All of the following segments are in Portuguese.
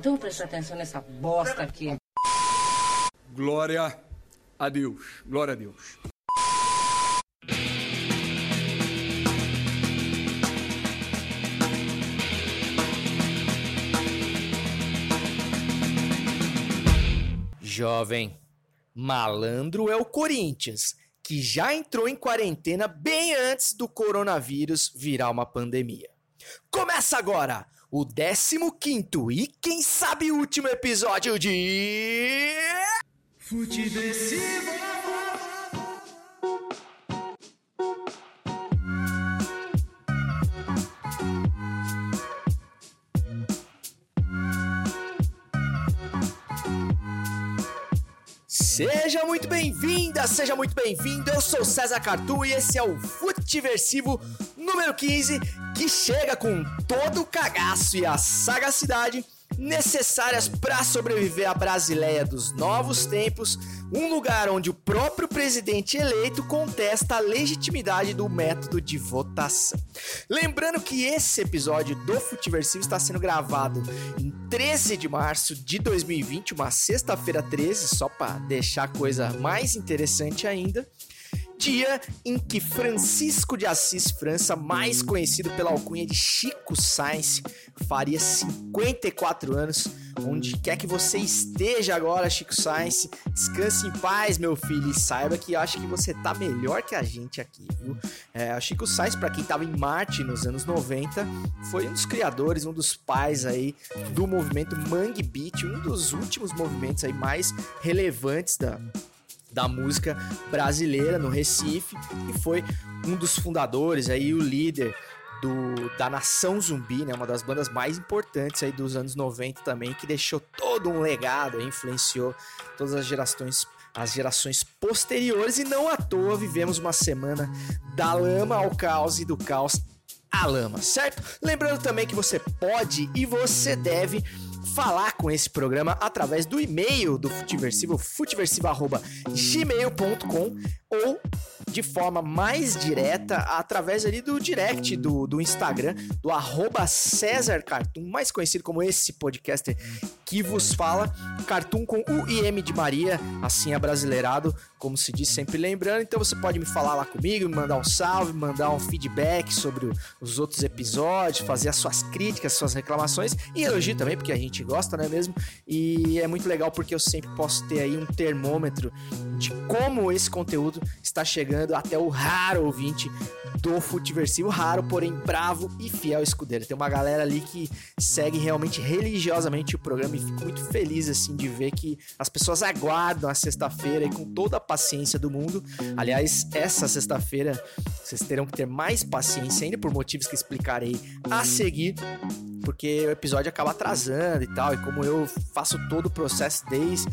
Então presta atenção nessa bosta aqui. Glória a Deus. Glória a Deus. Jovem, malandro é o Corinthians, que já entrou em quarentena bem antes do coronavírus virar uma pandemia. Começa agora o 15 e quem sabe último episódio de. Futeversivo! Seja muito bem-vinda, seja muito bem-vindo. Eu sou César Cartu e esse é o Futiversivo número 15, que chega com todo o cagaço e a sagacidade necessárias para sobreviver à Brasileia dos novos tempos, um lugar onde o próprio presidente eleito contesta a legitimidade do método de votação. Lembrando que esse episódio do Futiversivo está sendo gravado em 13 de março de 2020, uma sexta-feira 13, só para deixar a coisa mais interessante ainda dia em que Francisco de Assis França, mais conhecido pela alcunha de Chico Sainz, faria 54 anos. Onde quer que você esteja agora, Chico Sainz, descanse em paz, meu filho, e saiba que eu acho que você tá melhor que a gente aqui, viu? É, o Chico Sainz, para quem tava em Marte nos anos 90, foi um dos criadores, um dos pais aí do movimento Mangue Beat, um dos últimos movimentos aí mais relevantes da, da música brasileira no Recife e foi um dos fundadores aí o líder do, da Nação Zumbi, né, uma das bandas mais importantes aí dos anos 90 também, que deixou todo um legado, influenciou todas as gerações as gerações posteriores e não à toa vivemos uma semana da lama ao caos e do caos à lama, certo? Lembrando também que você pode e você deve falar com esse programa através do e-mail do Futiversivo, futiversivo.gmail.com ou de forma mais direta através ali do direct do, do Instagram, do arroba César Cartoon, mais conhecido como esse podcaster que vos fala, Cartoon com o IM de Maria, assim é brasileirado, como se diz, sempre lembrando. Então você pode me falar lá comigo, me mandar um salve, mandar um feedback sobre os outros episódios, fazer as suas críticas, suas reclamações e elogio também, porque a gente gosta, não é mesmo? E é muito legal porque eu sempre posso ter aí um termômetro de como esse conteúdo está chegando até o raro ouvinte do Futiversivo, raro, porém bravo e fiel escudeiro. Tem uma galera ali que segue realmente religiosamente o programa e fico muito feliz assim de ver que as pessoas aguardam a sexta-feira e com toda a paciência do mundo. Aliás, essa sexta-feira vocês terão que ter mais paciência ainda por motivos que explicarei a seguir porque o episódio acaba atrasando e tal, e como eu faço todo o processo desde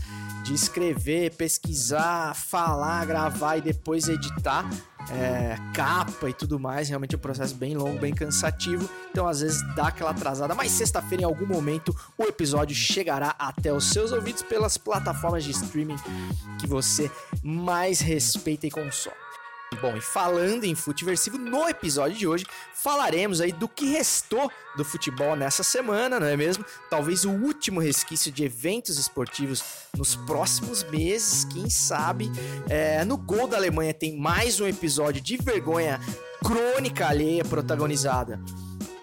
de escrever, pesquisar, falar, gravar e depois editar, é, capa e tudo mais. Realmente é um processo bem longo, bem cansativo. Então, às vezes, dá aquela atrasada. Mas sexta-feira, em algum momento, o episódio chegará até os seus ouvidos pelas plataformas de streaming que você mais respeita e consome. Bom, e falando em futeversivo, no episódio de hoje falaremos aí do que restou do futebol nessa semana, não é mesmo? Talvez o último resquício de eventos esportivos nos próximos meses, quem sabe? É, no Gol da Alemanha tem mais um episódio de vergonha crônica alheia protagonizada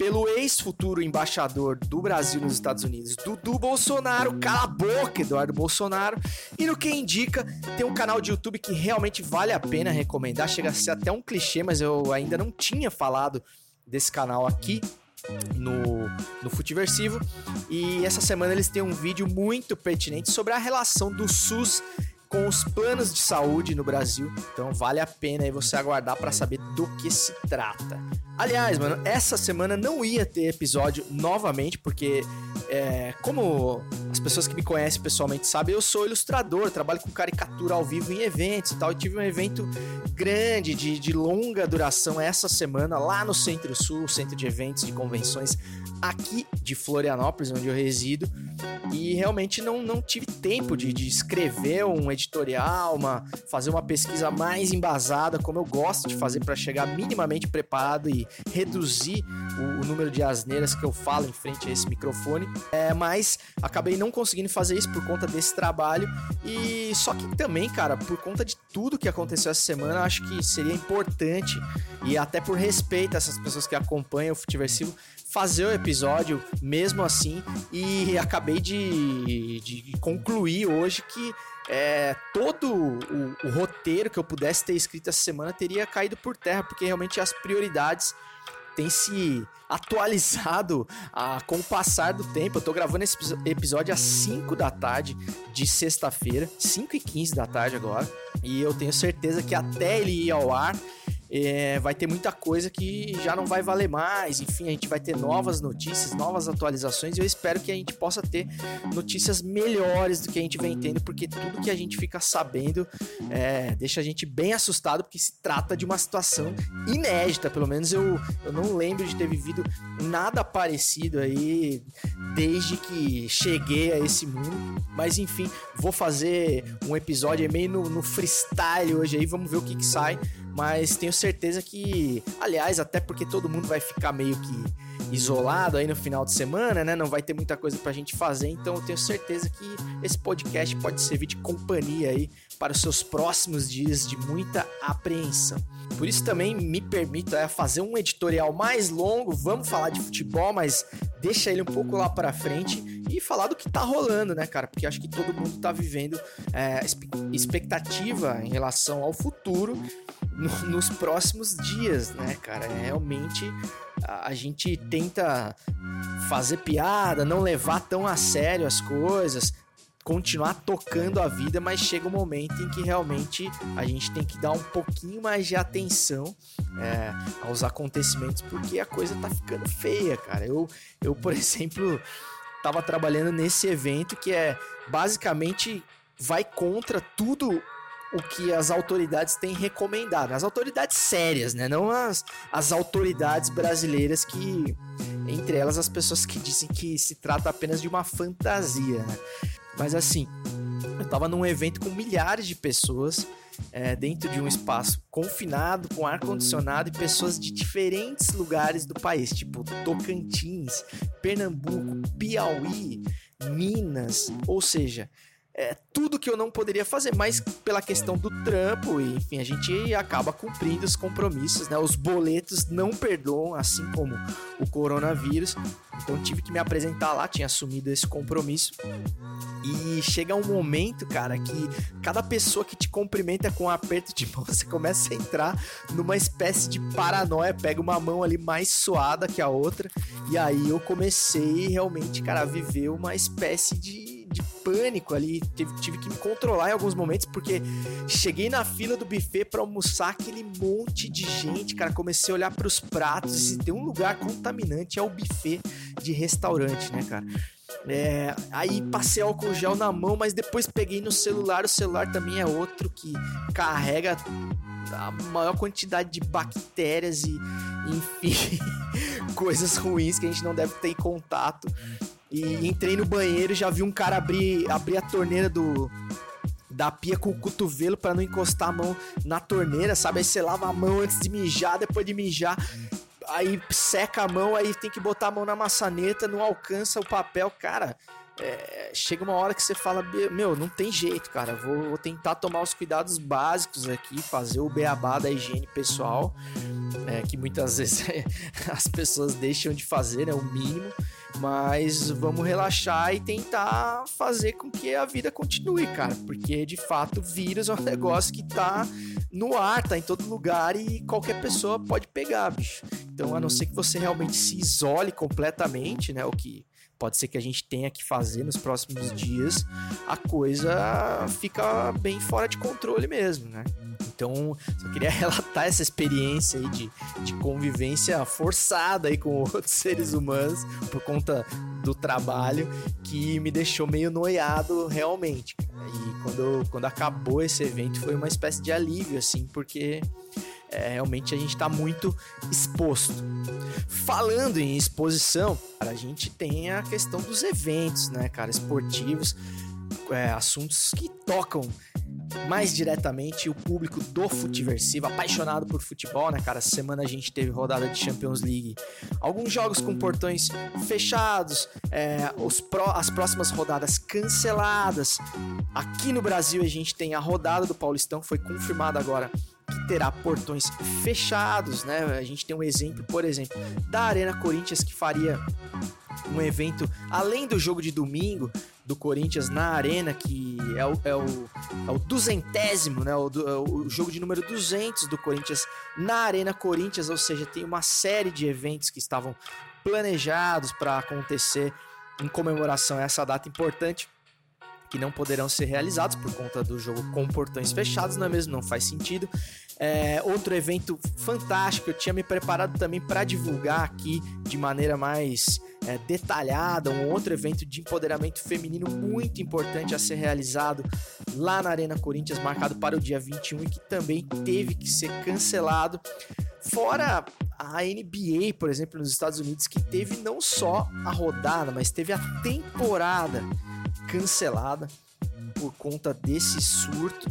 pelo ex-futuro embaixador do Brasil nos Estados Unidos, Dudu Bolsonaro, cala a boca, Eduardo Bolsonaro. E no que indica, tem um canal de YouTube que realmente vale a pena recomendar. Chega a ser até um clichê, mas eu ainda não tinha falado desse canal aqui no, no Futiversivo. E essa semana eles têm um vídeo muito pertinente sobre a relação do SUS com os planos de saúde no Brasil. Então vale a pena aí você aguardar para saber do que se trata. Aliás, mano, essa semana não ia ter episódio novamente, porque é, como as pessoas que me conhecem pessoalmente sabem, eu sou ilustrador, trabalho com caricatura ao vivo em eventos e tal. Eu tive um evento grande, de, de longa duração essa semana, lá no Centro-Sul, Centro de Eventos, de Convenções, aqui de Florianópolis, onde eu resido. E realmente não, não tive tempo de, de escrever um editorial, uma, fazer uma pesquisa mais embasada, como eu gosto de fazer para chegar minimamente preparado e reduzir o, o, número de asneiras que eu falo em frente a esse microfone. É, mas acabei não conseguindo fazer isso por conta desse trabalho. E só que também, cara, por conta de tudo que aconteceu essa semana, acho que seria importante e até por respeito a essas pessoas que acompanham o Futiversivo, fazer o episódio mesmo assim e acabei de, de concluir hoje que é, todo o, o, roteiro que eu pudesse ter escrito essa semana teria caído por terra, porque realmente as prioridades têm se atualizado a, com o passar do tempo. Eu tô gravando esse episódio às 5 da tarde de sexta-feira, 5 e 15 da tarde agora, e eu tenho certeza que até ele ir ao ar é, vai ter muita coisa que já não vai valer mais. Enfim, a gente vai ter novas notícias, novas atualizações. E eu espero que a gente possa ter notícias melhores do que a gente vem tendo, porque tudo que a gente fica sabendo é, deixa a gente bem assustado, porque se trata de uma situação inédita. Pelo menos eu, eu não lembro de ter vivido nada parecido aí desde que cheguei a esse mundo. Mas enfim, vou fazer um episódio meio no, no freestyle hoje aí. Vamos ver o que, que sai mas tenho certeza que, aliás, até porque todo mundo vai ficar meio que isolado aí no final de semana, né? Não vai ter muita coisa pra gente fazer, então eu tenho certeza que esse podcast pode servir de companhia aí para os seus próximos dias de muita apreensão. Por isso também me permito é, fazer um editorial mais longo, vamos falar de futebol, mas deixa ele um pouco lá para frente e falar do que tá rolando, né, cara? Porque acho que todo mundo tá vivendo é, expectativa em relação ao futuro no, nos próximos dias, né, cara? É, realmente a, gente tenta fazer piada, não levar tão a sério as coisas, continuar tocando a vida, mas chega um momento em que realmente a gente tem que dar um pouquinho mais de atenção é, aos acontecimentos, porque a coisa tá ficando feia, cara. Eu, eu por exemplo, tava trabalhando nesse evento que é basicamente vai contra tudo o que as autoridades têm recomendado. As autoridades sérias, né? Não as, as autoridades brasileiras que. Entre elas, as pessoas que dizem que se trata apenas de uma fantasia, né? Mas assim, eu tava num evento com milhares de pessoas. É, dentro de um espaço confinado, com ar-condicionado e pessoas de diferentes lugares do país, tipo Tocantins, Pernambuco, Piauí, Minas, ou seja, é, tudo que eu não poderia fazer, mas pela questão do trampo, enfim, a gente acaba cumprindo os compromissos, né? Os boletos não perdoam, assim como o coronavírus. Então tive que me apresentar lá, tinha assumido esse compromisso. E chega um momento, cara, que cada pessoa que te cumprimenta com um aperto de mão, você começa a entrar numa espécie de paranoia, pega uma mão ali mais suada que a outra. E aí eu comecei realmente, cara, a viver uma espécie de de pânico ali, tive, tive que me controlar em alguns momentos, porque cheguei na fila do buffet para almoçar aquele monte de gente, cara, comecei a olhar para os pratos, e se tem um lugar contaminante é o buffet de restaurante, né, cara? É, aí passei álcool gel na mão, mas depois peguei no celular. O celular também é outro que carrega a maior quantidade de bactérias e, enfim, coisas ruins que a gente não deve ter em contato. E entrei no banheiro e já vi um cara abrir, abrir a torneira do, da pia com o cotovelo para não encostar a mão na torneira, sabe? Aí você lava a mão antes de mijar, depois de mijar, aí seca a mão, aí tem que botar a mão na maçaneta, não alcança o papel, cara. É, chega uma hora que você fala, meu, não tem jeito, cara. Vou, vou, tentar tomar os cuidados básicos aqui, fazer o beabá da higiene pessoal, é, que muitas vezes as pessoas deixam de fazer, né, o mínimo. Mas vamos relaxar e tentar fazer com que a vida continue, cara. Porque de fato, vírus é um negócio que tá no ar, tá em todo lugar e qualquer pessoa pode pegar, bicho. Então, a não ser que você realmente se isole completamente, né? O que pode ser que a gente tenha que fazer nos próximos dias, a coisa fica bem fora de controle mesmo, né? Então, só queria relatar essa experiência aí de, de convivência forçada aí com outros seres humanos por conta do trabalho que me deixou meio noiado realmente. E quando, quando acabou esse evento foi uma espécie de alívio, assim, porque é, realmente a gente está muito exposto. Falando em exposição, a gente tem a questão dos eventos, né, cara, esportivos, é, assuntos que tocam mais diretamente o público do Futiversivo, apaixonado por futebol, né, cara? Semana a gente teve rodada de Champions League. Alguns jogos com portões fechados, é, os pró as próximas rodadas canceladas. Aqui no Brasil a gente tem a rodada do Paulistão, foi confirmada agora que terá portões fechados, né? A gente tem um exemplo, por exemplo, da Arena Corinthians que faria um evento além do jogo de domingo do Corinthians na Arena, que é o, é o, é o duzentésimo, né? O, é o jogo de número 200 do Corinthians na Arena Corinthians, ou seja, tem uma série de eventos que estavam planejados para acontecer em comemoração a essa data importante que não poderão ser realizados por conta do jogo com portões fechados, não é mesmo? Não faz sentido. É, outro evento fantástico, eu tinha me preparado também para divulgar aqui de maneira mais é, detalhada, um outro evento de empoderamento feminino muito importante a ser realizado lá na Arena Corinthians, marcado para o dia 21 e que também teve que ser cancelado. Fora a NBA, por exemplo, nos Estados Unidos, que teve não só a rodada, mas teve a temporada cancelada por conta desse surto.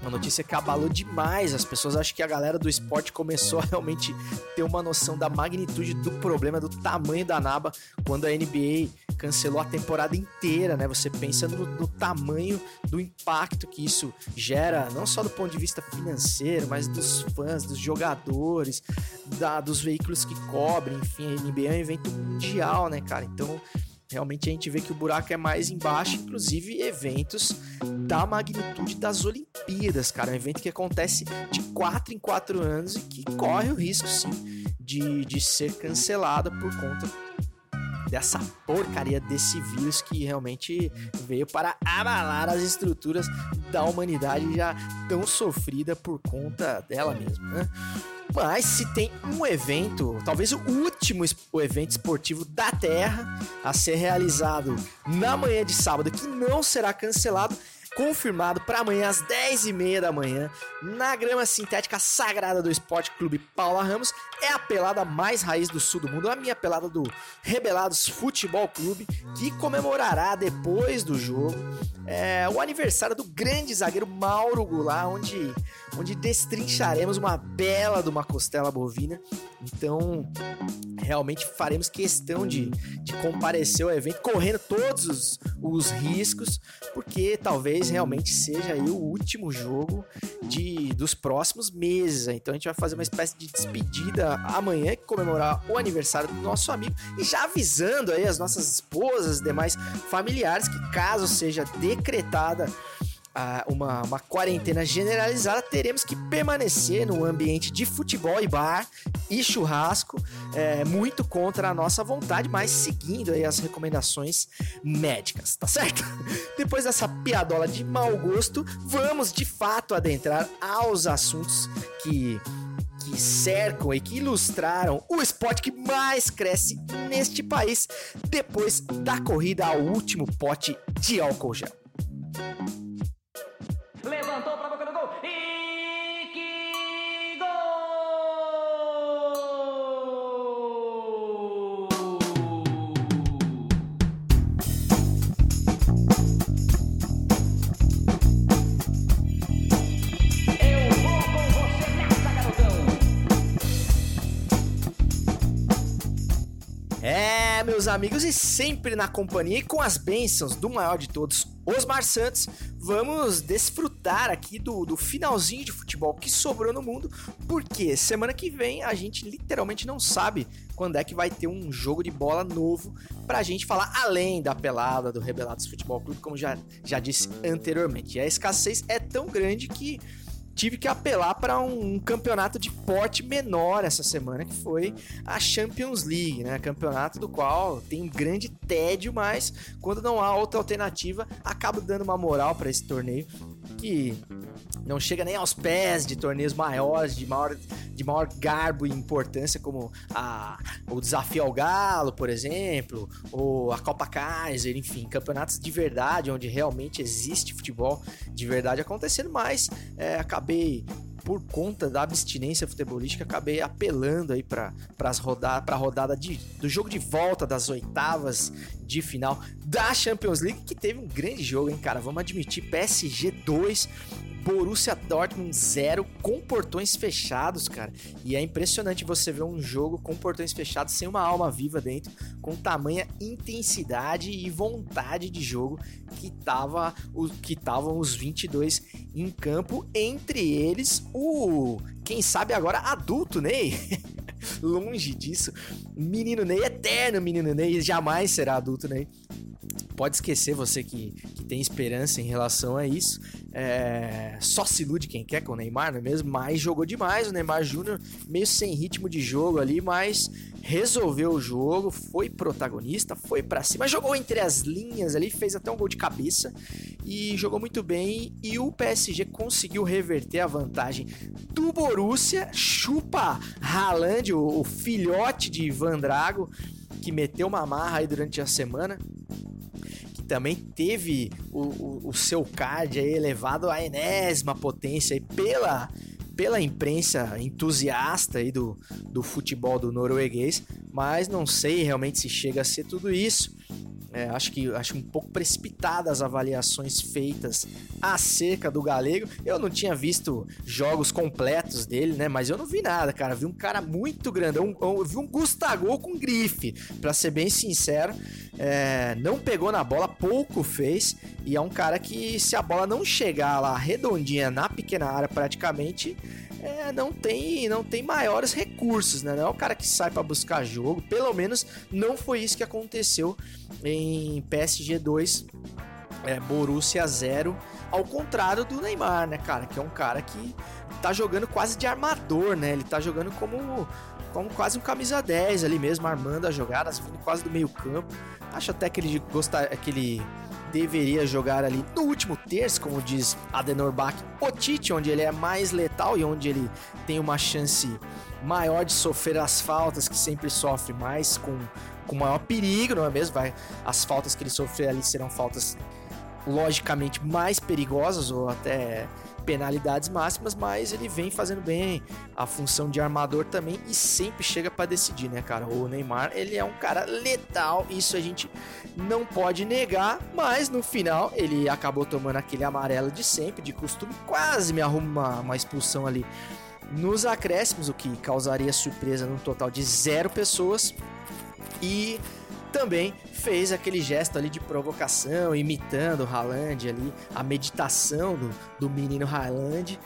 Uma notícia que abalou demais as pessoas. Acho que a galera do esporte começou a realmente ter uma noção da magnitude do problema, do tamanho da naba quando a NBA cancelou a temporada inteira, né? Você pensa no, no tamanho do impacto que isso gera, não só do ponto de vista financeiro, mas dos fãs, dos jogadores, da, dos veículos que cobrem. Enfim, a NBA é um evento mundial, né, cara? Então Realmente a gente vê que o buraco é mais embaixo, inclusive eventos da magnitude das Olimpíadas, cara. Um evento que acontece de 4 em 4 anos e que corre o risco, sim, de, de ser cancelado por conta dessa porcaria desse vírus que realmente veio para abalar as estruturas da humanidade já tão sofrida por conta dela mesma, né? Mas se tem um evento, talvez o último evento esportivo da Terra a ser realizado na manhã de sábado, que não será cancelado, confirmado para amanhã às 10h30 da manhã, na grama sintética sagrada do Esporte Clube Paula Ramos. É a pelada mais raiz do sul do mundo, a minha pelada do Rebelados Futebol Clube, que comemorará depois do jogo é, o aniversário do grande zagueiro Mauro Goulart, onde, onde destrincharemos uma bela de uma costela bovina. Então, realmente faremos questão de, de comparecer ao evento, correndo todos os, os riscos, porque talvez realmente seja o último jogo de, dos próximos meses. Então, a gente vai fazer uma espécie de despedida amanhã, que comemorar o aniversário do nosso amigo, e já avisando aí as nossas esposas demais familiares que, caso seja de decretada uma, uma quarentena generalizada, teremos que permanecer no ambiente de futebol e bar e churrasco, é, muito contra a nossa vontade, mas seguindo aí as recomendações médicas, tá certo? Depois dessa piadola de mau gosto, vamos de fato adentrar aos assuntos que que cercam e que ilustraram o esporte que mais cresce neste país depois da corrida ao último pote de álcool gel. Levantou meus amigos, e sempre na companhia e com as bênçãos do maior de todos, Osmar Santos, vamos desfrutar aqui do, do finalzinho de futebol que sobrou no mundo, porque semana que vem a gente literalmente não sabe quando é que vai ter um jogo de bola novo pra gente falar além da pelada do Rebelados Futebol Clube, como já, já disse anteriormente. E a escassez é tão grande que tive que apelar para um, campeonato de porte menor essa semana, que foi a Champions League, né? Campeonato do qual tem um grande tédio, mas quando não há outra alternativa, acabo dando uma moral para esse torneio que não chega nem aos pés de torneios maiores, de maior, de maior garbo e importância, como a, o Desafio ao Galo, por exemplo, ou a Copa Kaiser, enfim, campeonatos de verdade, onde realmente existe futebol de verdade acontecendo, mas é, acabei por conta da abstinência futebolística, acabei apelando aí para rodar, a rodada de, do jogo de volta das oitavas de final da Champions League, que teve um grande jogo, hein, cara? Vamos admitir, PSG 2, Borussia Dortmund 0 com portões fechados, cara. E é impressionante você ver um jogo com portões fechados sem uma alma viva dentro, com tamanha intensidade e vontade de jogo que tava o que estavam os 22 em campo, entre eles o quem sabe agora adulto Ney. Longe disso. Menino Ney eterno, menino Ney, jamais será adulto Ney pode esquecer você que, que tem esperança em relação a isso. É, só se ilude quem quer com o Neymar, não é mesmo? Mas jogou demais o Neymar Júnior, meio sem ritmo de jogo ali, mas resolveu o jogo, foi protagonista, foi para cima, jogou entre as linhas ali, fez até um gol de cabeça e jogou muito bem. E o PSG conseguiu reverter a vantagem do Borussia, chupa Haaland, o, o filhote de Van Drago, que meteu uma marra aí durante a semana também teve o, o, o seu card elevado à enésima potência pela, pela imprensa entusiasta aí do, do futebol do norueguês, mas não sei realmente se chega a ser tudo isso. É, acho que acho um pouco precipitadas as avaliações feitas acerca do galego. Eu não tinha visto jogos completos dele, né? Mas eu não vi nada, cara. Vi um cara muito grandão. Eu vi um Gustavo com grife, para ser bem sincero. É, não pegou na bola, pouco fez. E é um cara que, se a bola não chegar lá redondinha na pequena área, praticamente é, não tem não tem maiores recursos, né? Não é o cara que sai para buscar jogo. Pelo menos não foi isso que aconteceu em PSG 2, é, Borussia 0. Ao contrário do Neymar, né, cara? Que é um cara que tá jogando quase de armador, né? Ele tá jogando como, como quase um camisa 10 ali mesmo, armando as jogadas, vindo quase do meio campo. Acho até que ele gostar, que ele deveria jogar ali no último terço, como diz Adenor Bach, o Tite, onde ele é mais letal e onde ele tem uma chance maior de sofrer as faltas, que sempre sofre mais, com, com maior perigo, não é mesmo? Vai, as faltas que ele sofrer ali serão faltas logicamente mais perigosas ou até penalidades máximas, mas ele vem fazendo bem a função de armador também e sempre chega para decidir, né, cara? O Neymar, ele é um cara letal, isso a gente não pode negar, mas no final ele acabou tomando aquele amarelo de sempre, de costume, quase me arruma uma, uma expulsão ali nos acréscimos, o que causaria surpresa num total de zero pessoas. E também fez aquele gesto ali de provocação, imitando o Haaland ali, a meditação do, do menino Haaland.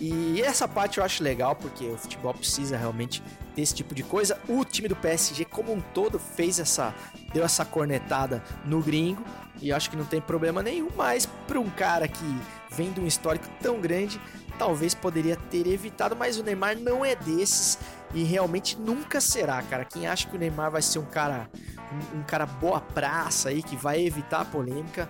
E essa parte eu acho legal porque o futebol precisa realmente ter esse tipo de coisa. O time do PSG como um todo fez essa deu essa cornetada no gringo e acho que não tem problema nenhum, mas para um cara que vem de um histórico tão grande, talvez poderia ter evitado, mas o Neymar não é desses e realmente nunca será, cara. Quem acha que o Neymar vai ser um cara um, um cara boa praça aí que vai evitar a polêmica,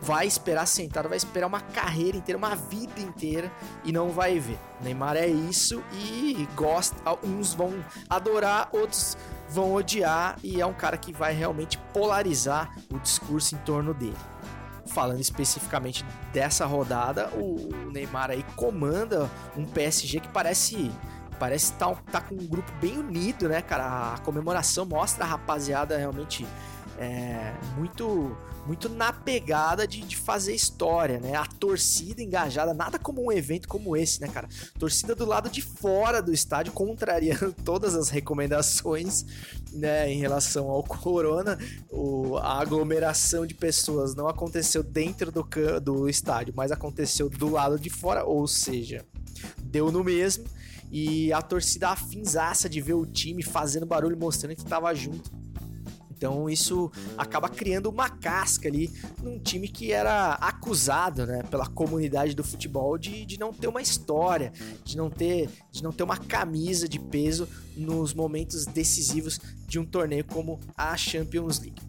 vai esperar sentado, vai esperar uma carreira inteira, uma vida inteira e não vai ver. Neymar é isso e gosta, uns vão adorar, outros vão odiar e é um cara que vai realmente polarizar o discurso em torno dele. Falando especificamente dessa rodada, o Neymar aí comanda um PSG que parece parece tá, tá com um grupo bem unido, né, cara? A comemoração mostra a rapaziada realmente é, muito muito na pegada de, de, fazer história, né? A torcida engajada, nada como um evento como esse, né, cara? Torcida do lado de fora do estádio, contrariando todas as recomendações, né, em relação ao corona. O, a aglomeração de pessoas não aconteceu dentro do, do estádio, mas aconteceu do lado de fora, ou seja, deu no mesmo e a torcida afinzaça de ver o time fazendo barulho, mostrando que estava junto. Então isso acaba criando uma casca ali num time que era acusado, né, pela comunidade do futebol de, de não ter uma história, de não ter, de não ter uma camisa de peso nos momentos decisivos de um torneio como a Champions League.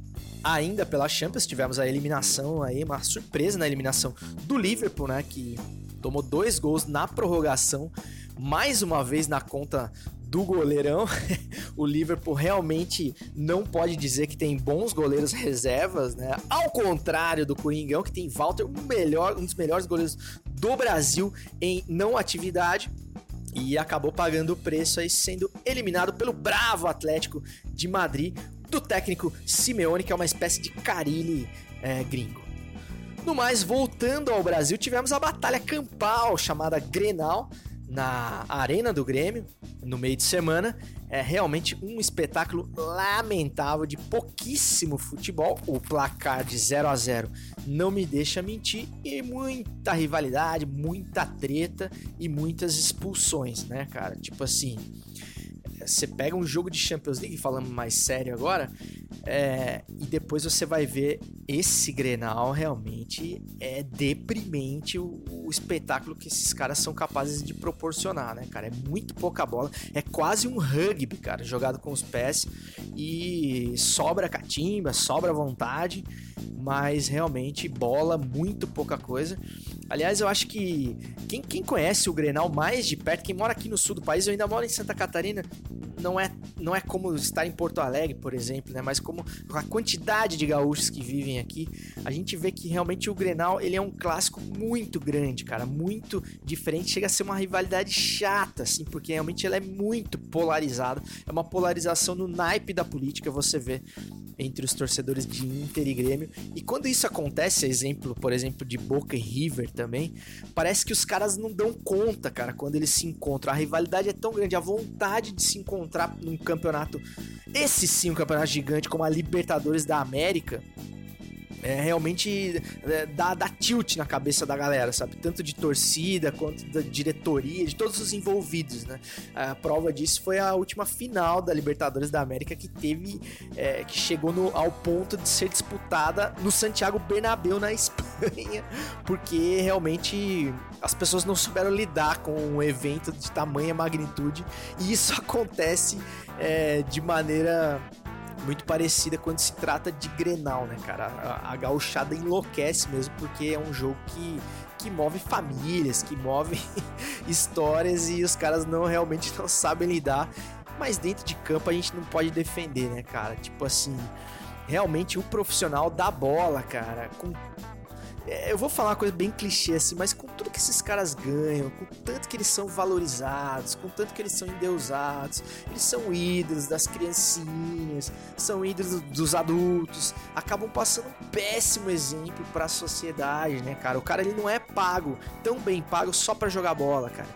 Ainda pela Champions, tivemos a eliminação aí, uma surpresa na eliminação do Liverpool, né? Que tomou dois gols na prorrogação, mais uma vez na conta do goleirão. o Liverpool realmente não pode dizer que tem bons goleiros reservas, né? Ao contrário do Coringão, que tem Walter, um, melhor, um dos melhores goleiros do Brasil em não atividade. E acabou pagando o preço aí, sendo eliminado pelo bravo Atlético de Madrid, do técnico Simeone, que é uma espécie de Carilli é, gringo. No mais, voltando ao Brasil, tivemos a batalha campal chamada Grenal, na Arena do Grêmio no meio de semana. É realmente um espetáculo lamentável de pouquíssimo futebol. O placar de 0 a 0 não me deixa mentir e muita rivalidade, muita treta e muitas expulsões, né, cara? Tipo assim, você pega um jogo de Champions League, falando mais sério agora, é, e depois você vai ver esse Grenal realmente é deprimente o, o, espetáculo que esses caras são capazes de proporcionar, né, cara? É muito pouca bola, é quase um rugby, cara, jogado com os pés e sobra catimba, sobra vontade, mas realmente bola, muito pouca coisa. Aliás, eu acho que quem, quem conhece o Grenal mais de perto, quem mora aqui no sul do país, eu ainda moro em Santa Catarina, não é, não é como estar em Porto Alegre, por exemplo, né? Mas como a quantidade de gaúchos que vivem aqui, a gente vê que realmente o Grenal, ele é um clássico muito grande, cara, muito diferente, chega a ser uma rivalidade chata, assim, porque realmente ela é muito polarizada, é uma polarização no naipe da política, você vê entre os torcedores de Inter e Grêmio. E quando isso acontece, exemplo, por exemplo, de Boca e River também, parece que os caras não dão conta, cara, quando eles se encontram. A rivalidade é tão grande, a vontade de se encontrar num campeonato, esse sim, um campeonato gigante como a Libertadores da América, é, realmente é, dá, dá tilt na cabeça da galera, sabe? Tanto de torcida quanto da diretoria, de todos os envolvidos, né? A prova disso foi a última final da Libertadores da América que teve, é, que chegou no, ao ponto de ser disputada no Santiago Bernabéu na Espanha, porque realmente as pessoas não souberam lidar com um evento de tamanha magnitude e isso acontece é, de maneira muito parecida quando se trata de Grenal, né, cara? A, a gauchada enlouquece mesmo, porque é um jogo que, que move famílias, que move histórias e os caras não realmente não sabem lidar. Mas dentro de campo a gente não pode defender, né, cara? Tipo assim, realmente o profissional da bola, cara, com eu vou falar uma coisa bem clichê assim, mas com tudo que esses caras ganham, com tanto que eles são valorizados, com tanto que eles são endeusados, eles são ídolos das criancinhas, são ídolos dos adultos, acabam passando um péssimo exemplo para a sociedade, né, cara? O cara ele não é pago, tão bem pago só para jogar bola, cara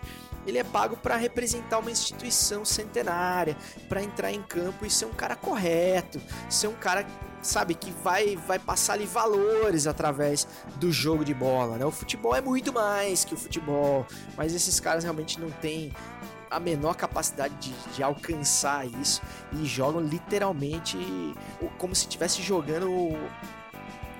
ele é pago para representar uma instituição centenária, para entrar em campo e ser um cara correto, ser um cara sabe, que vai, vai passar ali valores através do jogo de bola, né? O futebol é muito mais que o futebol, mas esses caras realmente não têm a menor capacidade de, de alcançar isso e jogam literalmente como se estivesse jogando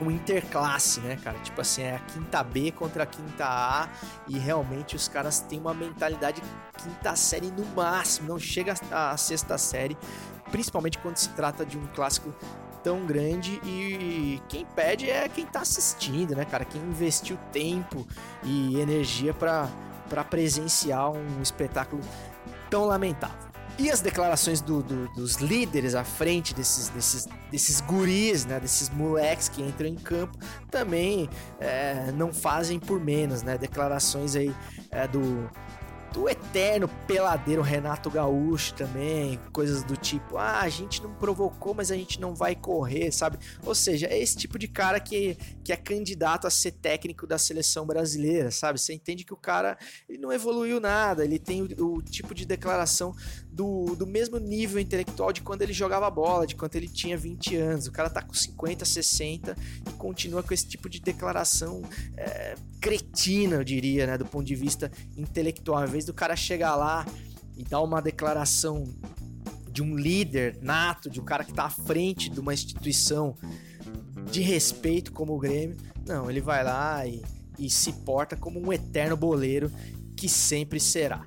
um interclasse, né, cara? Tipo assim, é a quinta B contra a quinta A e realmente os caras têm uma mentalidade quinta série no máximo, não chega à sexta série, principalmente quando se trata de um clássico tão grande e quem pede é quem tá assistindo, né, cara? Quem investiu tempo e energia para presenciar um espetáculo tão lamentável. E as declarações do, do, dos líderes à frente desses, desses, desses guris, né, desses moleques que entram em campo, também é, não fazem por menos, né? Declarações aí é, do do eterno peladeiro Renato Gaúcho também, coisas do tipo, ah, a gente não provocou, mas a gente não vai correr, sabe? Ou seja, é esse tipo de cara que, que é candidato a ser técnico da seleção brasileira, sabe? Você entende que o cara ele não evoluiu nada, ele tem o, o tipo de declaração do, do mesmo nível intelectual de quando ele jogava bola, de quando ele tinha 20 anos. O cara tá com 50, 60 e continua com esse tipo de declaração é, cretina, eu diria, né? Do ponto de vista intelectual. Ao invés do cara chegar lá e dar uma declaração de um líder nato, de um cara que tá à frente de uma instituição de respeito como o Grêmio. Não, ele vai lá e, e se porta como um eterno boleiro que sempre será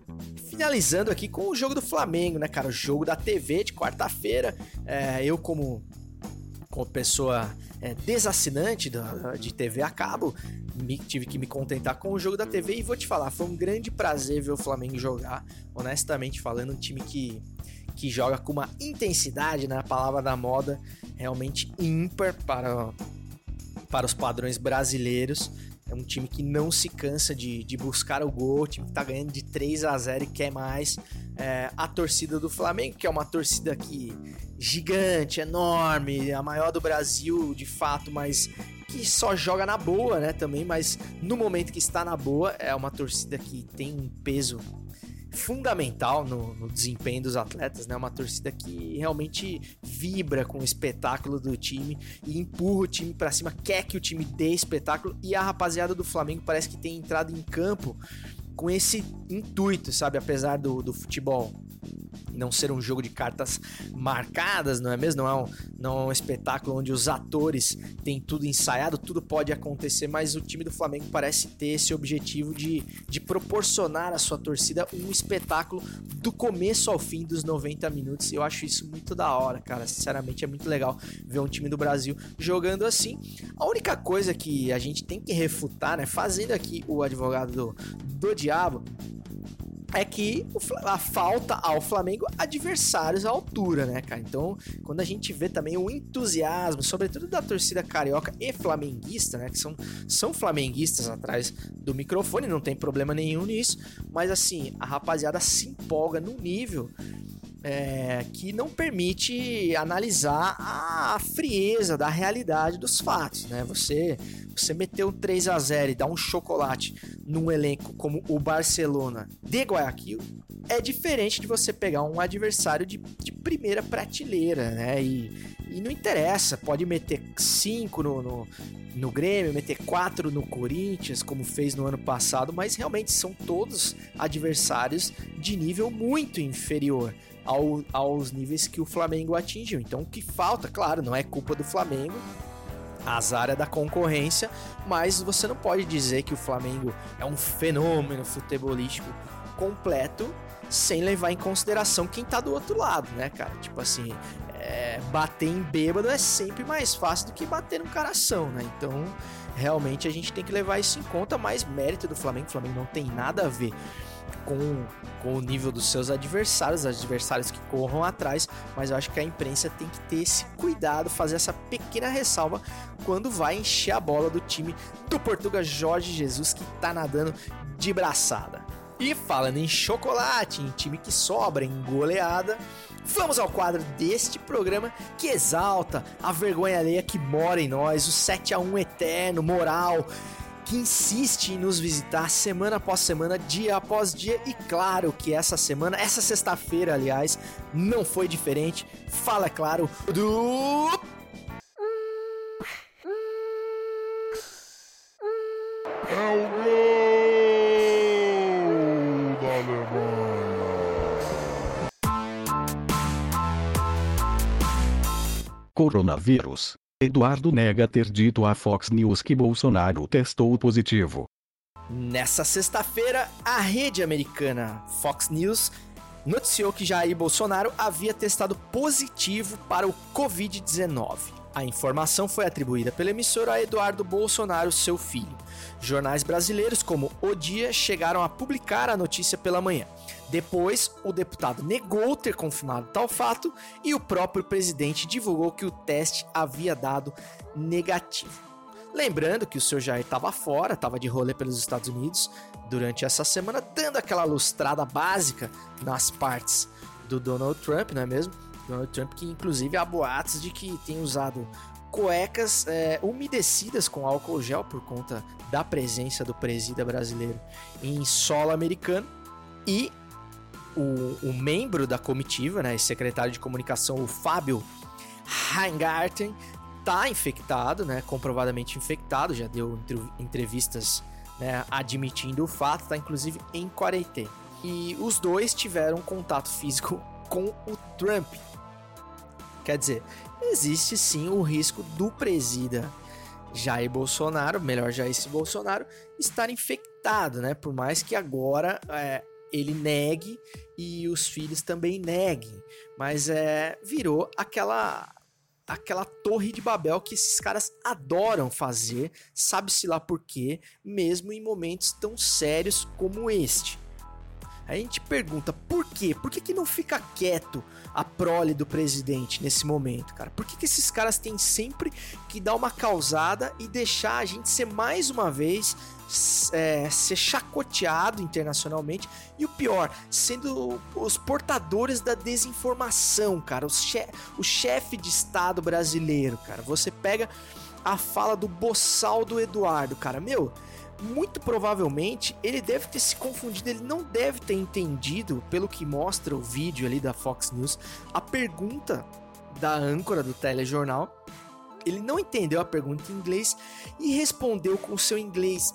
finalizando aqui com o jogo do Flamengo, né, cara? O jogo da TV de quarta-feira. É, eu, como como pessoa é, desassinante de TV a cabo, me, tive que me contentar com o jogo da TV e vou te falar, foi um grande prazer ver o Flamengo jogar, honestamente falando, um time que, que joga com uma intensidade, né, a palavra da moda, realmente ímpar para, para os padrões brasileiros. É um time que não se cansa de, de buscar o gol, o time que tá ganhando de 3 a 0 e quer mais. É, a torcida do Flamengo, que é uma torcida que gigante, enorme, a maior do Brasil, de fato, mas que só joga na boa, né, também, mas no momento que está na boa, é uma torcida que tem um peso fundamental no, no, desempenho dos atletas, né? Uma torcida que realmente vibra com o espetáculo do time e empurra o time para cima, quer que o time dê espetáculo e a rapaziada do Flamengo parece que tem entrado em campo com esse intuito, sabe? Apesar do, do futebol não ser um jogo de cartas marcadas, não é mesmo? Não é, um, não é um espetáculo onde os atores têm tudo ensaiado, tudo pode acontecer, mas o time do Flamengo parece ter esse objetivo de, de proporcionar à sua torcida um espetáculo do começo ao fim dos 90 minutos. Eu acho isso muito da hora, cara. Sinceramente, é muito legal ver um time do Brasil jogando assim. A única coisa que a gente tem que refutar, né? Fazendo aqui o advogado do, do diabo, é que a falta ao Flamengo adversários à altura, né, cara? Então, quando a gente vê também o entusiasmo, sobretudo da torcida carioca e flamenguista, né, que são, são flamenguistas atrás do microfone, não tem problema nenhum nisso, mas assim, a rapaziada se empolga no nível é, que não permite analisar a frieza da realidade dos fatos, né? Você você meter um 3 a 0 e dar um chocolate num elenco como o Barcelona de Guayaquil é diferente de você pegar um adversário de, de primeira prateleira, né? E, e não interessa, pode meter 5 no, no, no Grêmio, meter 4 no Corinthians, como fez no ano passado, mas realmente são todos adversários de nível muito inferior ao, aos níveis que o Flamengo atingiu. Então o que falta, claro, não é culpa do Flamengo, azar é da concorrência, mas você não pode dizer que o Flamengo é um fenômeno futebolístico completo sem levar em consideração quem tá do outro lado, né, cara? Tipo assim, é, bater em bêbado é sempre mais fácil do que bater no coração, né? Então, realmente a gente tem que levar isso em conta, mas mérito do Flamengo, o Flamengo não tem nada a ver com, com o nível dos seus adversários, adversários que corram atrás, mas eu acho que a imprensa tem que ter esse cuidado, fazer essa pequena ressalva quando vai encher a bola do time do Portugal Jorge Jesus que tá nadando de braçada. E falando em chocolate, em time que sobra, em goleada, vamos ao quadro deste programa que exalta a vergonha alheia que mora em nós, o 7 a 1 eterno, moral, que insiste em nos visitar semana após semana, dia após dia. E claro que essa semana, essa sexta-feira, aliás, não foi diferente. Fala, é claro, do. É o gol da Alemanha. Coronavírus. Eduardo nega ter dito à Fox News que Bolsonaro testou positivo. Nessa sexta-feira, a rede americana Fox News noticiou que Jair Bolsonaro havia testado positivo para o Covid-19. A informação foi atribuída pela emissora a Eduardo Bolsonaro, seu filho. Jornais brasileiros como O Dia chegaram a publicar a notícia pela manhã. Depois, o deputado negou ter confirmado tal fato e o próprio presidente divulgou que o teste havia dado negativo. Lembrando que o seu Jair estava fora, estava de rolê pelos Estados Unidos durante essa semana, dando aquela lustrada básica nas partes do Donald Trump, não é mesmo? Donald Trump, que inclusive há boatos de que tem usado cuecas é, umedecidas com álcool gel por conta da presença do presida brasileiro em solo americano. E o, o membro da comitiva, né, secretário de comunicação, o Fábio Heingarten, tá infectado, né, comprovadamente infectado, já deu entrevistas né, admitindo o fato, tá inclusive em quarentena. E os dois tiveram contato físico com o Trump. Quer dizer, existe sim o risco do presida Jair Bolsonaro, melhor Jair Bolsonaro, estar infectado, né? Por mais que agora é, ele negue e os filhos também neguem. Mas é, virou aquela aquela torre de Babel que esses caras adoram fazer, sabe-se lá por quê, mesmo em momentos tão sérios como este. A gente pergunta por quê? Por que, que não fica quieto a prole do presidente nesse momento, cara? Por que, que esses caras têm sempre que dar uma causada e deixar a gente ser mais uma vez é, ser chacoteado internacionalmente e o pior, sendo os portadores da desinformação, cara, o, che o chefe de Estado brasileiro, cara. Você pega a fala do boçal do Eduardo, cara, meu muito provavelmente ele deve ter se confundido, ele não deve ter entendido, pelo que mostra o vídeo ali da Fox News, a pergunta da âncora do telejornal. Ele não entendeu a pergunta em inglês e respondeu com seu inglês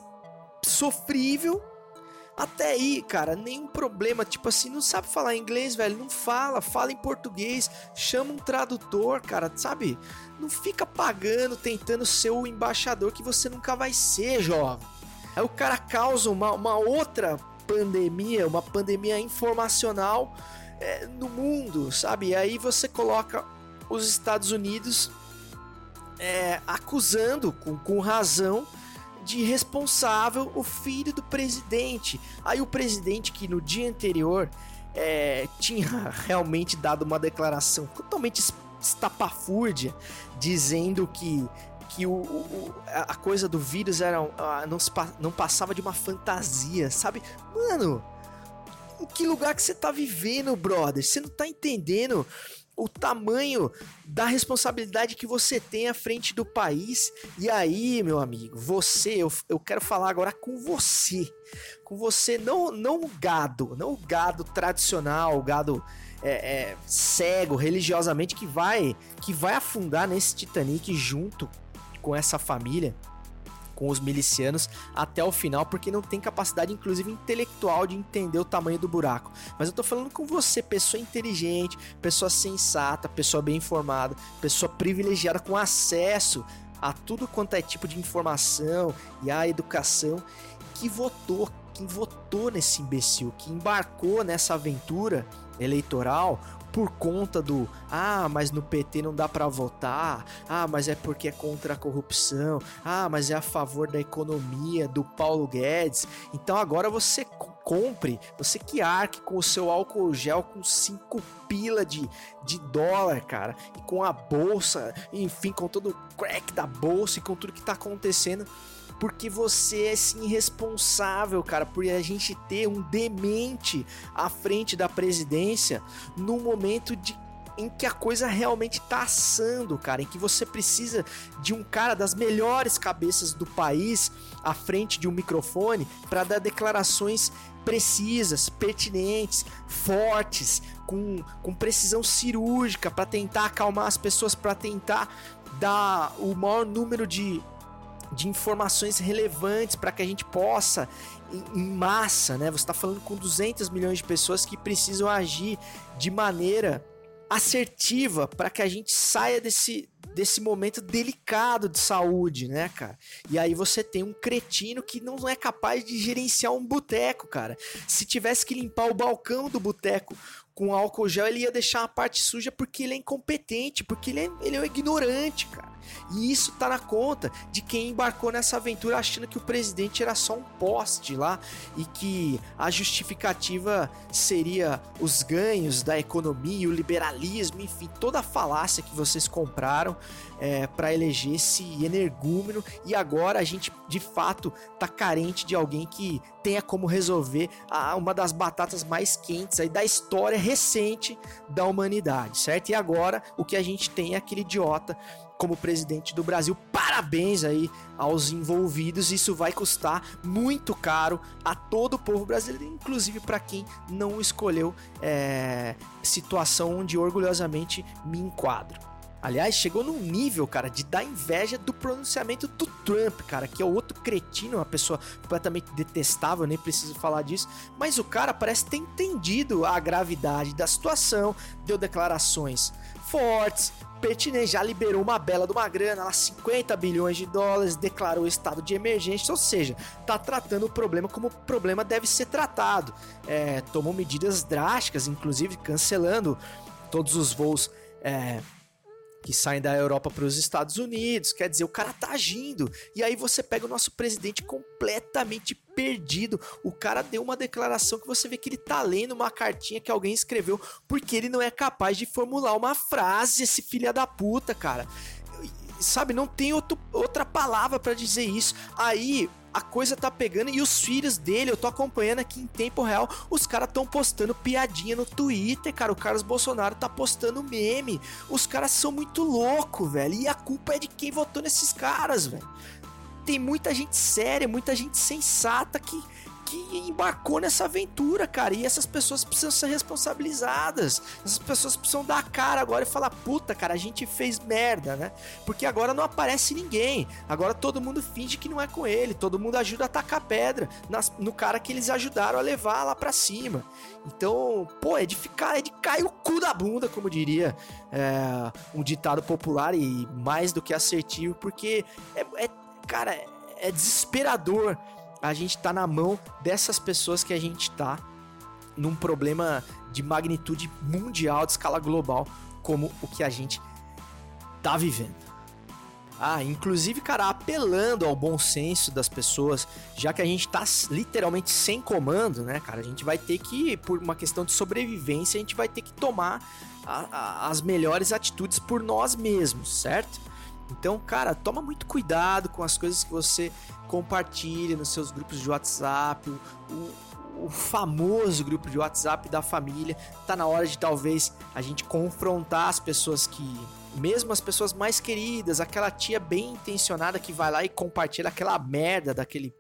sofrível. Até aí, cara, nenhum problema. Tipo assim, não sabe falar inglês, velho? Não fala, fala em português, chama um tradutor, cara, sabe? Não fica pagando, tentando ser o embaixador que você nunca vai ser, jovem. Aí o cara causa uma, uma outra pandemia, uma pandemia informacional é, no mundo, sabe? E aí você coloca os Estados Unidos é, acusando com, com razão de responsável o filho do presidente. Aí o presidente que no dia anterior é, tinha realmente dado uma declaração totalmente estapafúrdia, dizendo que que o, o, a coisa do vírus era não, se, não passava de uma fantasia, sabe? Mano, em que lugar que você tá vivendo, brother? Você não tá entendendo o tamanho da responsabilidade que você tem à frente do país. E aí, meu amigo, você, eu, eu quero falar agora com você. Com você, não, não o gado, não o gado tradicional, o gado é, é, cego religiosamente que vai que vai afundar nesse Titanic junto com essa família, com os milicianos até o final, porque não tem capacidade, inclusive intelectual, de entender o tamanho do buraco. Mas eu tô falando com você, pessoa inteligente, pessoa sensata, pessoa bem informada, pessoa privilegiada com acesso a tudo quanto é tipo de informação e a educação, que votou, que votou nesse imbecil, que embarcou nessa aventura eleitoral por conta do ah, mas no PT não dá para votar, ah, mas é porque é contra a corrupção, ah, mas é a favor da economia do Paulo Guedes. Então agora você compre, você que arque com o seu álcool gel com 5 pila de, de dólar, cara, e com a bolsa, enfim, com todo o crack da bolsa e com tudo que tá acontecendo porque você é sim responsável, cara, por a gente ter um demente à frente da presidência no momento de em que a coisa realmente tá assando, cara, em que você precisa de um cara das melhores cabeças do país à frente de um microfone para dar declarações precisas, pertinentes, fortes, com, com precisão cirúrgica para tentar acalmar as pessoas, para tentar dar o maior número de de informações relevantes para que a gente possa, em, massa, né? Você está falando com 200 milhões de pessoas que precisam agir de maneira assertiva para que a gente saia desse, desse momento delicado de saúde, né, cara? E aí você tem um cretino que não é capaz de gerenciar um boteco, cara. Se tivesse que limpar o balcão do boteco com álcool gel, ele ia deixar a parte suja porque ele é incompetente, porque ele é, ele é um ignorante, cara. E isso tá na conta de quem embarcou nessa aventura achando que o presidente era só um poste lá e que a justificativa seria os ganhos da economia, o liberalismo, enfim, toda a falácia que vocês compraram é, para eleger esse energúmeno e agora a gente de fato tá carente de alguém que tenha como resolver a, uma das batatas mais quentes aí da história recente da humanidade, certo? E agora o que a gente tem é aquele idiota como presidente do Brasil. Parabéns aí aos envolvidos. Isso vai custar muito caro a todo o povo brasileiro, inclusive para quem não escolheu é, situação onde orgulhosamente me enquadro. Aliás, chegou num nível, cara, de dar inveja do pronunciamento do Trump, cara, que é outro cretino, uma pessoa completamente detestável, nem preciso falar disso. Mas o cara parece ter entendido a gravidade da situação, deu declarações fortes, pertinente, já liberou uma bela de uma grana, lá 50 bilhões de dólares, declarou estado de emergência, ou seja, tá tratando o problema como o problema deve ser tratado. É, tomou medidas drásticas, inclusive cancelando todos os voos é, que saem da Europa para os Estados Unidos. Quer dizer, o cara tá agindo. E aí você pega o nosso presidente completamente perdido. O cara deu uma declaração que você vê que ele tá lendo uma cartinha que alguém escreveu porque ele não é capaz de formular uma frase, esse filho da puta, cara. Sabe, não tem outro, outra palavra para dizer isso. Aí a coisa tá pegando e os filhos dele, eu tô acompanhando aqui em tempo real, os caras tão postando piadinha no Twitter, cara. O Carlos Bolsonaro tá postando meme. Os caras são muito loucos, velho. E a culpa é de quem votou nesses caras, velho. Tem muita gente séria, muita gente sensata que que embarcou nessa aventura, cara. E essas pessoas precisam ser responsabilizadas. Essas pessoas precisam dar a cara agora e falar: puta, cara, a gente fez merda, né? Porque agora não aparece ninguém. Agora todo mundo finge que não é com ele. Todo mundo ajuda a tacar pedra nas, no cara que eles ajudaram a levar lá pra cima. Então, pô, é de ficar, é de cair o cu da bunda, como diria é, um ditado popular e mais do que assertivo, porque é, é cara, é desesperador a gente tá na mão dessas pessoas que a gente tá num problema de magnitude mundial, de escala global, como o que a gente tá vivendo. Ah, inclusive, cara, apelando ao bom senso das pessoas, já que a gente tá literalmente sem comando, né, cara? A gente vai ter que, por uma questão de sobrevivência, a gente vai ter que tomar a, a, as melhores atitudes por nós mesmos, certo? Então, cara, toma muito cuidado com as coisas que você compartilha nos seus grupos de WhatsApp, o, o, famoso grupo de WhatsApp da família. Tá na hora de talvez a gente confrontar as pessoas que, mesmo as pessoas mais queridas, aquela tia bem intencionada que vai lá e compartilha aquela merda daquele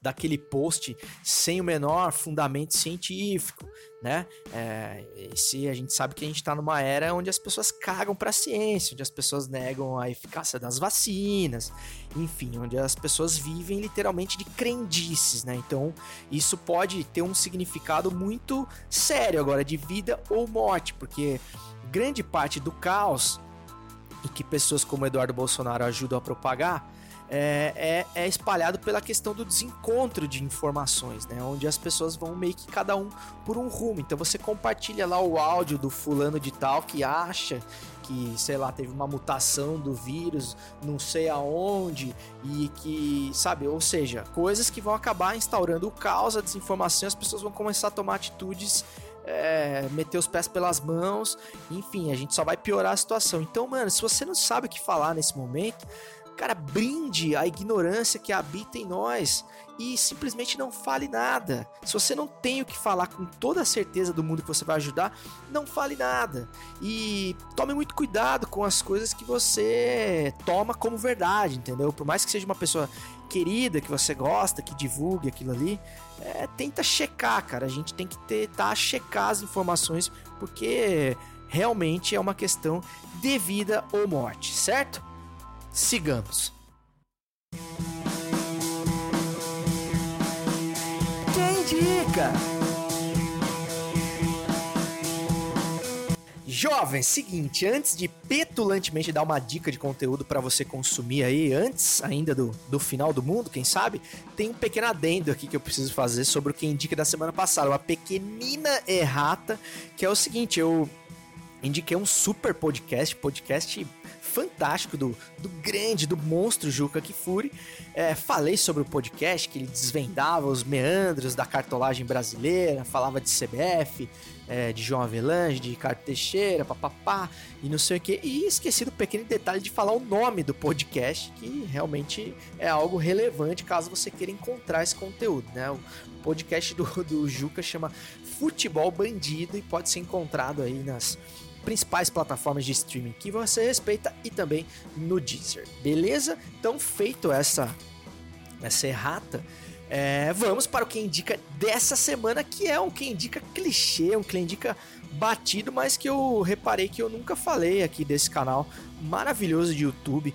daquele post sem o menor fundamento científico, né? É, se a gente sabe que a gente está numa era onde as pessoas cagam para a ciência, onde as pessoas negam a eficácia das vacinas, enfim, onde as pessoas vivem literalmente de crendices, né? Então isso pode ter um significado muito sério agora de vida ou morte, porque grande parte do caos e que pessoas como Eduardo Bolsonaro ajudam a propagar é, é, é, espalhado pela questão do desencontro de informações, né? Onde as pessoas vão meio que cada um por um rumo. Então você compartilha lá o áudio do fulano de tal que acha que, sei lá, teve uma mutação do vírus, não sei aonde, e que, sabe, ou seja, coisas que vão acabar instaurando o caos, a desinformação, as pessoas vão começar a tomar atitudes é, meter os pés pelas mãos, enfim, a gente só vai piorar a situação. Então, mano, se você não sabe o que falar nesse momento, Cara, brinde a ignorância que habita em nós e simplesmente não fale nada. Se você não tem o que falar com toda a certeza do mundo que você vai ajudar, não fale nada. E tome muito cuidado com as coisas que você toma como verdade, entendeu? Por mais que seja uma pessoa querida, que você gosta, que divulgue aquilo ali, é, tenta checar, cara. A gente tem que tentar checar as informações, porque realmente é uma questão de vida ou morte, certo? Sigamos. Quem indica? Jovem, seguinte, antes de petulantemente dar uma dica de conteúdo para você consumir aí, antes ainda do, do final do mundo, quem sabe, tem um pequeno adendo aqui que eu preciso fazer sobre o que indica da semana passada, uma pequenina errata, que é o seguinte, eu indiquei um super podcast, podcast fantástico do, do grande, do monstro Juca Kifuri. É, falei sobre o podcast, que ele desvendava os meandros da cartolagem brasileira, falava de CBF, é, de João Avelange, de Ricardo Teixeira, papapá, e não sei o que. E esqueci do pequeno detalhe de falar o nome do podcast, que realmente é algo relevante caso você queira encontrar esse conteúdo, né? O podcast do, do Juca chama Futebol Bandido e pode ser encontrado aí nas principais plataformas de streaming que você respeita e também no Deezer. Beleza? Então, feito essa essa errata, é, vamos para o que indica dessa semana, que é um que indica clichê, um que indica batido, mas que eu reparei que eu nunca falei aqui desse canal maravilhoso de YouTube.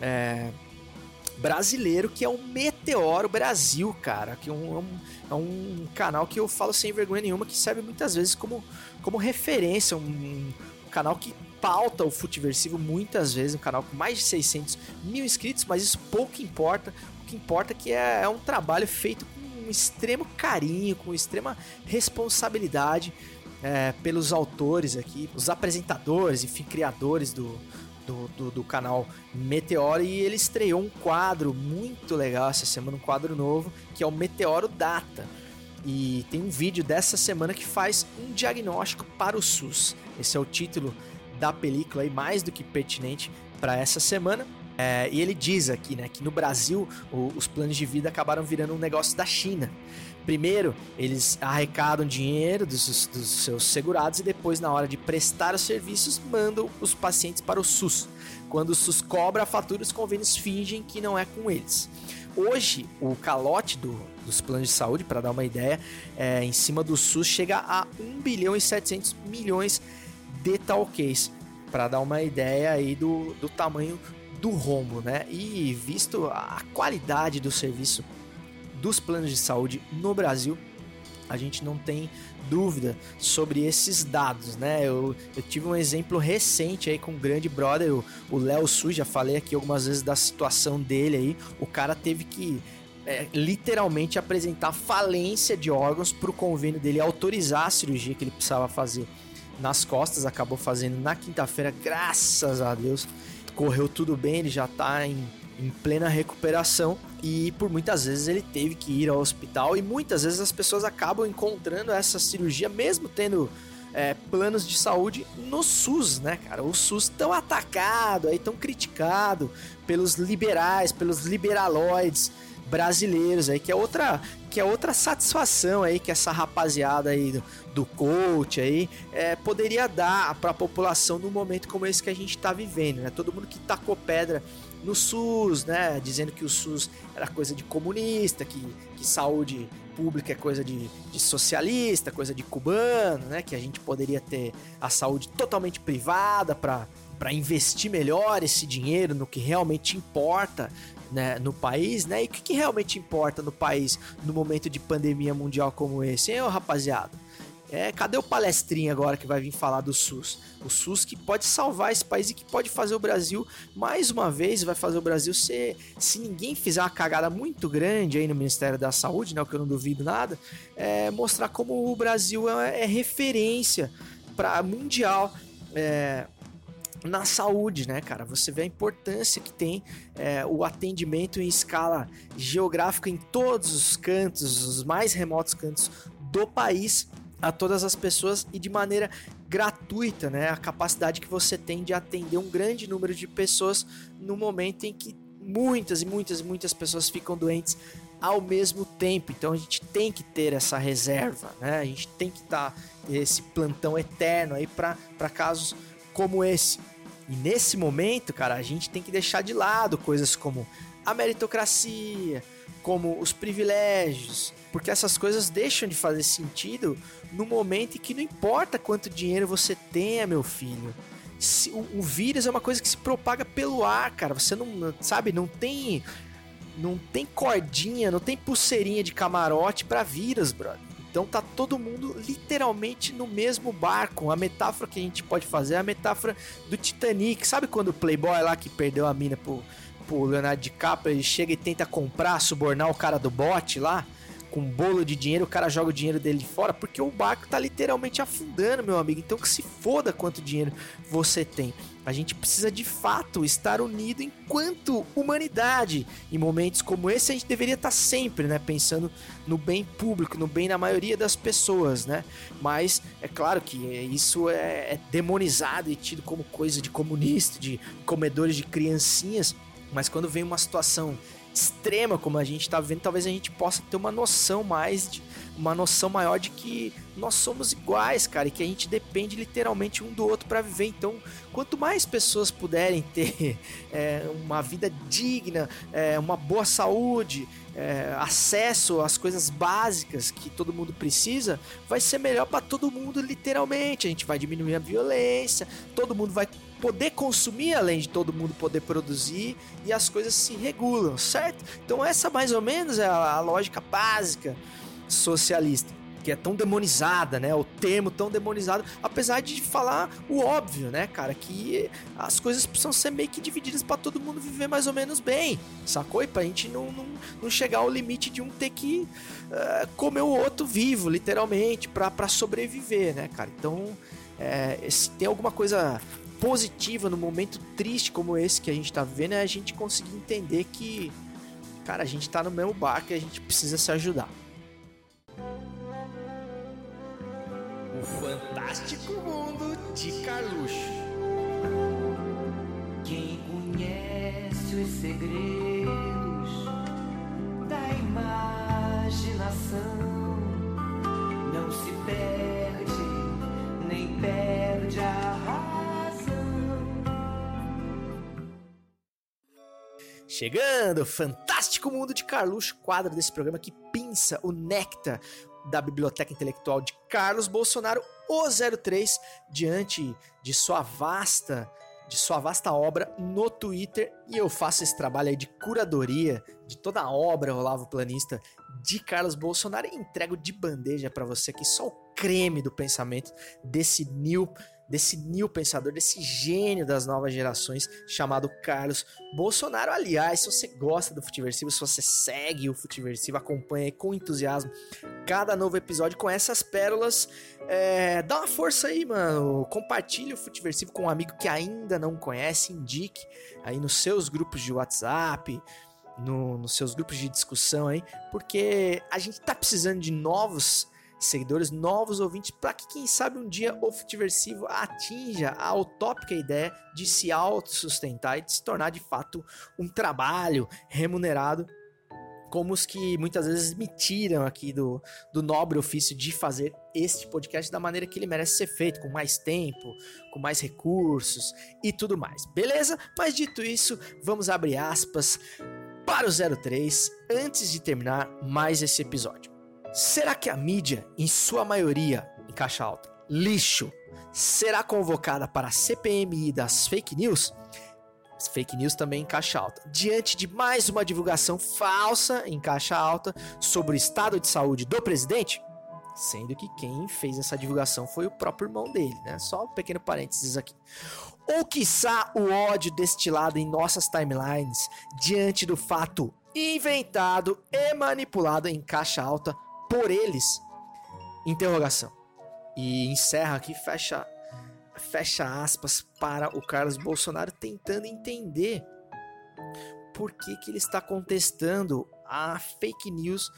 É, brasileiro que é o Meteoro Brasil, cara. Que é um, é um, é um canal que eu falo sem vergonha nenhuma, que serve muitas vezes como, como referência. Um, um canal que pauta o Futiversivo muitas vezes, um canal com mais de 600 mil inscritos, mas isso pouco importa. O que importa é que é, é um trabalho feito com um extremo carinho, com extrema responsabilidade. é, pelos autores aqui, os apresentadores, enfim, criadores do, do, do, do, canal Meteoro e ele estreou um quadro muito legal essa semana, um quadro novo, que é o Meteoro Data. E tem um vídeo dessa semana que faz um diagnóstico para o SUS. Esse é o título da película e mais do que pertinente para essa semana. É, e ele diz aqui, né, que no Brasil o, os planos de vida acabaram virando um negócio da China. Primeiro, eles arrecadam dinheiro dos, dos, seus segurados e depois, na hora de prestar os serviços, mandam os pacientes para o SUS. Quando o SUS cobra a fatura, os convênios fingem que não é com eles. Hoje, o calote do, dos planos de saúde, para dar uma ideia, é, em cima do SUS chega a 1 bilhão e 700 milhões de talquês, para dar uma ideia aí do, do tamanho do rombo, né? E visto a qualidade do serviço dos planos de saúde no Brasil, a gente não tem dúvida sobre esses dados, né? Eu, eu tive um exemplo recente aí com o grande brother, o Léo Su, já falei aqui algumas vezes da situação dele aí. O cara teve que é, literalmente apresentar falência de órgãos para o convênio dele autorizar a cirurgia que ele precisava fazer nas costas. Acabou fazendo na quinta-feira, graças a Deus. Correu tudo bem, ele já está em em plena recuperação e por muitas vezes ele teve que ir ao hospital e muitas vezes as pessoas acabam encontrando essa cirurgia mesmo tendo é, planos de saúde no SUS, né, cara? O SUS tão atacado, aí tão criticado pelos liberais, pelos liberaloides brasileiros aí, que é outra que é outra satisfação aí que essa rapaziada aí do, do coach aí é, poderia dar para a população num momento como esse que a gente está vivendo, né? Todo mundo que tacou pedra no SUS, né? Dizendo que o SUS era coisa de comunista, que, que saúde pública é coisa de, de socialista, coisa de cubano, né? Que a gente poderia ter a saúde totalmente privada para para investir melhor esse dinheiro no que realmente importa né, no país, né? E o que, que, realmente importa no país no momento de pandemia mundial como esse, hein, rapaziada? É, cadê o palestrinho agora que vai vir falar do SUS? O SUS que pode salvar esse país e que pode fazer o Brasil, mais uma vez, vai fazer o Brasil ser, se ninguém fizer uma cagada muito grande aí no Ministério da Saúde, né, o que eu não duvido nada, é mostrar como o Brasil é, é referência para mundial. É, na saúde, né, cara? Você vê a importância que tem é, o atendimento em escala geográfica em todos os cantos, os mais remotos cantos do país a todas as pessoas e de maneira gratuita, né? A capacidade que você tem de atender um grande número de pessoas no momento em que muitas e muitas e muitas pessoas ficam doentes ao mesmo tempo. Então a gente tem que ter essa reserva, né? A gente tem que estar tá esse plantão eterno aí para casos como esse. E nesse momento, cara, a gente tem que deixar de lado coisas como a meritocracia, como os privilégios, porque essas coisas deixam de fazer sentido no momento em que não importa quanto dinheiro você tenha, meu filho. Se, o, o, vírus é uma coisa que se propaga pelo ar, cara. Você não, sabe, não tem não tem cordinha, não tem pulseirinha de camarote para vírus, brother. Então tá todo mundo literalmente no mesmo barco. A metáfora que a gente pode fazer é a metáfora do Titanic. Sabe quando o Playboy lá que perdeu a mina pro, pro Leonardo DiCaprio, ele chega e tenta comprar, subornar o cara do bote lá? com um bolo de dinheiro, o cara joga o dinheiro dele fora, porque o barco tá literalmente afundando, meu amigo. Então que se foda quanto dinheiro você tem. A gente precisa de fato estar unido enquanto humanidade. Em momentos como esse, a gente deveria estar sempre, né, pensando no bem público, no bem da maioria das pessoas, né? Mas é claro que isso é, é demonizado e tido como coisa de comunista, de comedores de criancinhas. Mas quando vem uma situação extrema como a gente está vendo, talvez a gente possa ter uma noção mais de uma noção maior de que nós somos iguais, cara, e que a gente depende literalmente um do outro para viver. Então, quanto mais pessoas puderem ter é, uma vida digna, é, uma boa saúde, é, acesso às coisas básicas que todo mundo precisa, vai ser melhor para todo mundo, literalmente. A gente vai diminuir a violência, todo mundo vai poder consumir além de todo mundo poder produzir e as coisas se regulam, certo? Então essa mais ou menos é a, a lógica básica socialista. que é tão demonizada, né? O termo tão demonizado, apesar de falar o óbvio, né, cara? Que as coisas precisam ser meio que divididas para todo mundo viver mais ou menos bem, sacou? E pra gente não, não, não chegar ao limite de um ter que uh, comer o outro vivo, literalmente, pra sobreviver, né, cara? Então, é, se tem alguma coisa positiva no momento triste como esse que a gente tá vivendo, é a gente conseguir entender que, cara, a gente tá no mesmo barco e a gente precisa se ajudar. Fantástico mundo de Carluxo. Quem conhece os segredos da imaginação não se perde, nem perde a razão. Chegando, fantástico mundo de Carluxo, quadro desse programa que pinça o néctar da Biblioteca Intelectual de Carlos Bolsonaro, o 03, diante de sua vasta de sua vasta obra no Twitter. E eu faço esse trabalho aí de curadoria de toda a obra Olavo Planista de Carlos Bolsonaro e entrego de bandeja para você aqui só o creme do pensamento desse new desse new pensador, desse gênio das novas gerações chamado Carlos Bolsonaro. Aliás, se você gosta do Futiversivo, se você segue o Futiversivo, acompanha com entusiasmo cada novo episódio com essas pérolas, é, dá uma força aí, mano. Compartilhe o Futiversivo com um amigo que ainda não conhece, indique aí nos seus grupos de WhatsApp, no, nos seus grupos de discussão aí, porque a gente tá precisando de novos seguidores, novos ouvintes, para que quem sabe um dia o Futiversivo atinja a utópica ideia de se autossustentar e de se tornar de fato um trabalho remunerado como os que muitas vezes me tiram aqui do, do nobre ofício de fazer este podcast da maneira que ele merece ser feito, com mais tempo, com mais recursos e tudo mais, beleza? Mas dito isso, vamos abrir aspas para o 03 antes de terminar mais esse episódio. Será que a mídia, em sua maioria, em caixa alta, lixo, será convocada para a CPMI das fake news? Fake news também em caixa alta. Diante de mais uma divulgação falsa em caixa alta sobre o estado de saúde do presidente, sendo que quem fez essa divulgação foi o próprio irmão dele, né? Só um pequeno parênteses aqui. Ou quiçá o ódio destilado em nossas timelines diante do fato inventado e manipulado em caixa alta por eles? Interrogação. E encerra aqui, fecha fecha aspas para o Carlos Bolsonaro tentando entender por que, que ele está contestando a fake news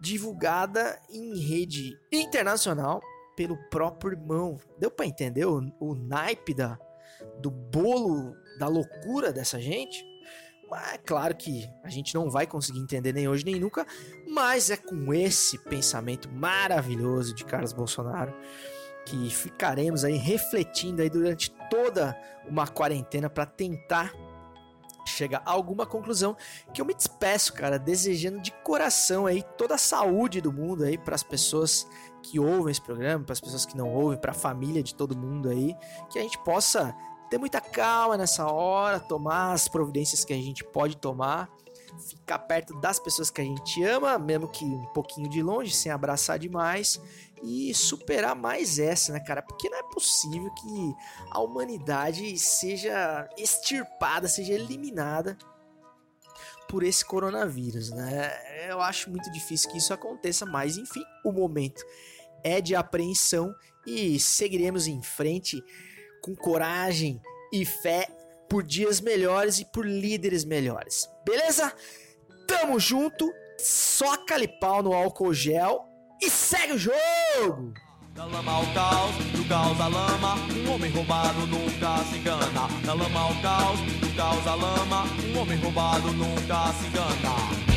divulgada em rede internacional pelo próprio irmão. Deu para entender o, o naipe da, do bolo da loucura dessa gente? Mas é claro que a gente não vai conseguir entender nem hoje nem nunca, mas é com esse pensamento maravilhoso de Carlos Bolsonaro que ficaremos aí refletindo aí durante toda uma quarentena para tentar chegar a alguma conclusão que eu me despeço, cara, desejando de coração aí toda a saúde do mundo aí para as pessoas que ouvem esse programa, para as pessoas que não ouvem, para a família de todo mundo aí, que a gente possa ter muita calma nessa hora, tomar as providências que a gente pode tomar, ficar perto das pessoas que a gente ama, mesmo que um pouquinho de longe, sem abraçar demais e superar mais essa, né, cara? Porque não é possível que a humanidade seja extirpada, seja eliminada por esse coronavírus, né? Eu acho muito difícil que isso aconteça, mas enfim, o momento é de apreensão e seguiremos em frente com coragem e fé por dias melhores e por líderes melhores. Beleza? Tamo junto. Soca-lhe pau no álcool gel e segue o jogo! Da lama ao caos, do caos à lama, um homem roubado nunca se engana. Da lama ao caos, do caos à lama, um homem roubado nunca se engana.